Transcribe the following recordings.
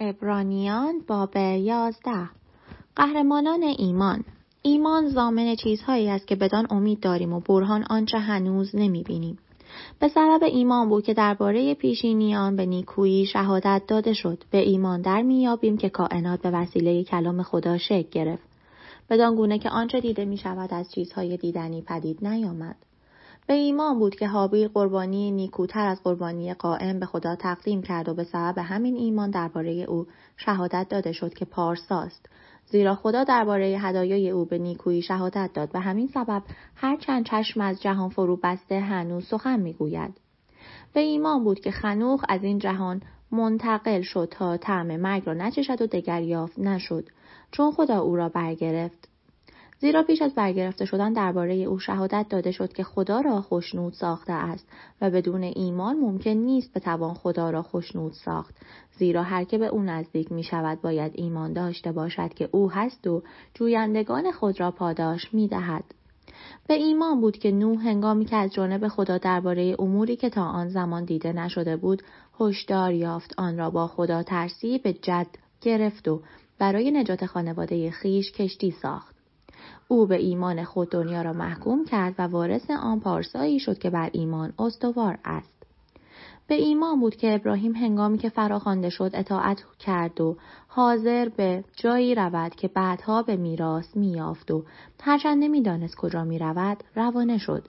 ابرانیان باب یازده. قهرمانان ایمان. ایمان زامن چیزهایی است که بدان امید داریم و برهان آنچه هنوز نمی‌بینیم. به سبب ایمان بود که درباره پیشینیان به نیکویی شهادت داده شد. به ایمان در میابیم که کائنات به وسیله کلام خدا شکل گرفت. بدان گونه که آنچه دیده می شود از چیزهای دیدنی پدید نیامد. به ایمان بود که حابیل قربانی نیکوتر از قربانی قائم به خدا تقدیم کرد و به سبب همین ایمان درباره او شهادت داده شد که پارساست زیرا خدا درباره هدایای او به نیکویی شهادت داد و همین سبب هر چند چشم از جهان فرو بسته هنوز سخن می‌گوید. به ایمان بود که خنوخ از این جهان منتقل شد تا طعم مرگ را نچشد و دگر یافت نشد چون خدا او را برگرفت. زیرا پیش از برگرفته شدن درباره او شهادت داده شد که خدا را خوشنود ساخته است و بدون ایمان ممکن نیست به توان خدا را خوشنود ساخت. زیرا هر که به او نزدیک می شود باید ایمان داشته باشد که او هست و جویندگان خود را پاداش می دهد. به ایمان بود که نوح هنگامی که از جانب خدا درباره اموری که تا آن زمان دیده نشده بود هشدار یافت. آن را با خدا ترسی به جد گرفت و برای نجات خانواده خیش کشتی ساخت. او به ایمان خود دنیا را محکوم کرد و وارث آن پارسایی شد که بر ایمان استوار است. به ایمان بود که ابراهیم هنگامی که فراخوانده شد اطاعت کرد و حاضر به جایی رود که بعدها به میراث میافت و هرچند نمی‌دانست کجا می‌رود روانه شد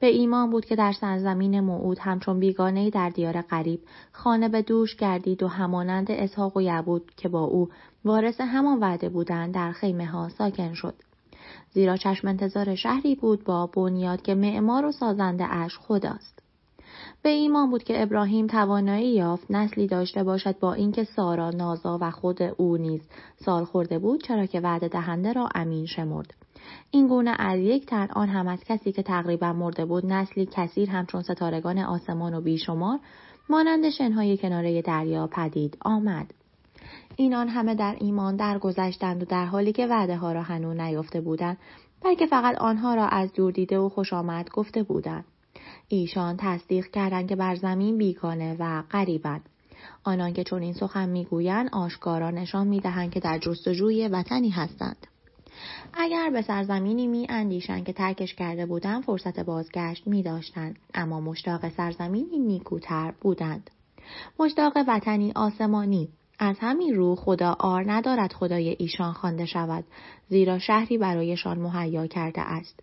به ایمان بود که در سرزمین موعود همچون بیگانه در دیار غریب خانه به دوش گردید و همانند اسحاق و یعبود که با او وارث همان وعده بودند در خیمه ها ساکن شد زیرا چشم انتظار شهری بود با بنیاد که معمار و سازنده اش خداست. به ایمان بود که ابراهیم توانایی یافت نسلی داشته باشد با اینکه سارا نازا و خود او نیز سال خورده بود چرا که وعده دهنده را امین شمرد این گونه از یک تن آن هم از کسی که تقریبا مرده بود نسلی کثیر همچون ستارگان آسمان و بیشمار مانند شنهای کناره دریا پدید آمد اینان همه در ایمان درگذشتند و در حالی که وعده ها را هنوز نیافته بودند بلکه فقط آنها را از دور دیده و خوش آمد گفته بودند. ایشان تصدیق کردند که بر زمین بیگانه و غریبند. آنان که چون این سخن می‌گویند آشکارا نشان می‌دهند که در جستجوی وطنی هستند. اگر به سرزمینی می اندیشند که ترکش کرده بودند فرصت بازگشت می داشتند اما مشتاق سرزمینی نیکوتر بودند. مشتاق وطنی آسمانی. از همین رو خدا آر ندارد خدای ایشان خوانده شود زیرا شهری برایشان مهیا کرده است.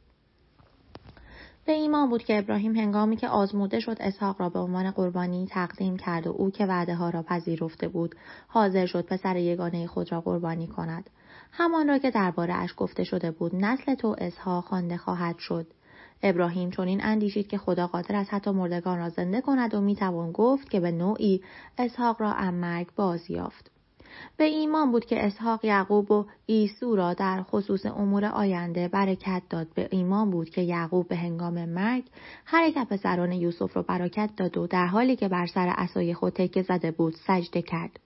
به ایمان بود که ابراهیم هنگامی که آزموده شد اسحاق را به عنوان قربانی تقدیم کرد و او که وعده ها را پذیرفته بود حاضر شد پسر یگانه خود را قربانی کند. همان را که درباره اش گفته شده بود نسل تو اسحاق خوانده خواهد شد. ابراهیم چنین اندیشید که خدا قادر است حتی مردگان را زنده کند و می‌توان گفت که به نوعی اسحاق را ام مرگ باز یافت. به ایمان بود که اسحاق یعقوب و ایسو را در خصوص امور آینده برکت داد. به ایمان بود که یعقوب به هنگام مرگ هر یک پسران یوسف را برکت داد و در حالی که بر سر اسای خود تکه زده بود سجده کرد.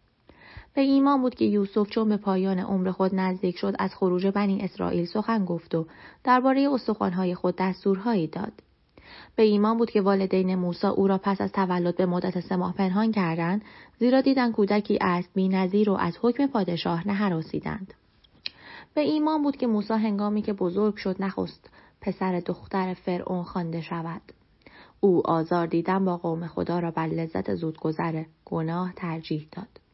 به ایمان بود که یوسف چون به پایان عمر خود نزدیک شد از خروج بنی اسرائیل سخن گفت و درباره استخوانهای خود دستورهایی داد. به ایمان بود که والدین موسی او را پس از تولد به مدت سه ماه پنهان کردند زیرا دیدن کودکی است بینظیر و از حکم پادشاه نهراسیدند به ایمان بود که موسی هنگامی که بزرگ شد نخست پسر دختر فرعون خوانده شود. او آزار دیدن با قوم خدا را بر لذت زودگذر گناه ترجیح داد.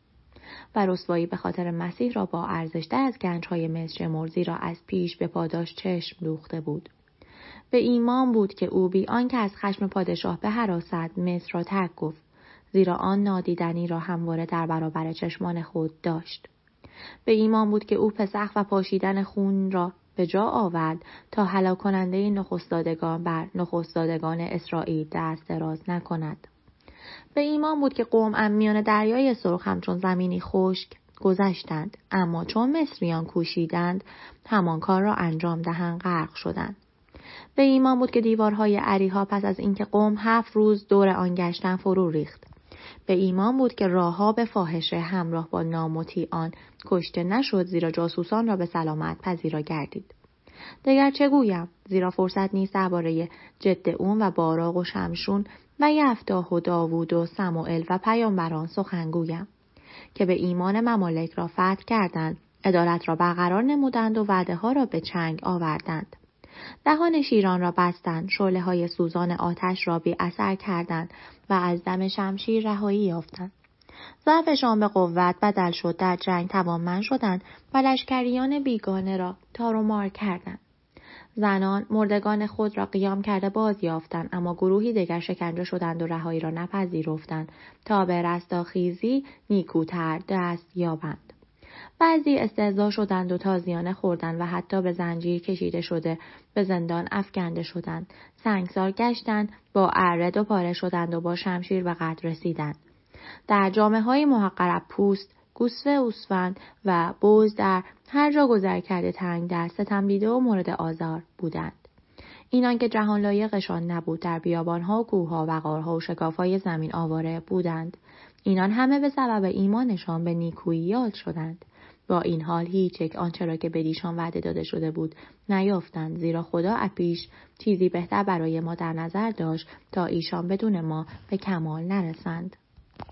و رسوایی به خاطر مسیح را با ارزشتر از گنجهای مصر شمرزی را از پیش به پاداش چشم دوخته بود. به ایمان بود که او بی آنکه از خشم پادشاه به حراست مصر را ترک گفت زیرا آن نادیدنی را همواره در برابر چشمان خود داشت. به ایمان بود که او پسخ و پاشیدن خون را به جا آورد تا هلاک کننده نخستادگان بر نخستادگان اسرائیل دست دراز نکند. به ایمان بود که قوم امیان دریای سرخ همچون زمینی خشک گذشتند. اما چون مصریان کوشیدند همان کار را انجام دهند غرق شدند. به ایمان بود که دیوارهای عریها پس از اینکه قوم هفت روز دور آن گشتن فرو ریخت. به ایمان بود که راهها به فاحشه همراه با آن کشته نشد زیرا جاسوسان را به سلامت پذیرا گردید. دگر چه گویم؟ زیرا فرصت نیست درباره جد اون و باراق و شمشون و یفتاه و داوود و سموئل و پیامبران سخن گویم که به ایمان ممالک را فتح کردند عدالت را برقرار نمودند و وعده ها را به چنگ آوردند. دهان شیران را بستند شعله های سوزان آتش را بی اثر کردند و از دم شمشیر رهایی یافتند. ضعفشان به قوت بدل شد در جنگ توانمند شدند و لشکریان بیگانه را تار و مار کردند. زنان مردگان خود را قیام کرده باز یافتند اما گروهی دیگر شکنجه شدند و رهایی را نپذیرفتند. تا به رستاخیزی نیکوتر دست یابند. بعضی استهزا شدند و تازیانه خوردند و حتی به زنجیر کشیده شده به زندان افکنده شدند. سنگسار گشتند با ارد و پاره شدند و با شمشیر به قتل رسیدند. در جامعه های محقرب پوست گوسفه اوسفند و بوز در هر جا گذر کرده تنگ دست ستم و مورد آزار بودند. اینان که جهان لایقشان نبود در بیابانها و کوهها و غارها و شکافهای زمین آواره بودند. اینان همه به سبب ایمانشان به نیکویی یاد شدند. با این حال هیچ یک آنچه را که به دیشان وعده داده شده بود نیافتند زیرا خدا اپیش چیزی بهتر برای ما در نظر داشت تا ایشان بدون ما به کمال نرسند.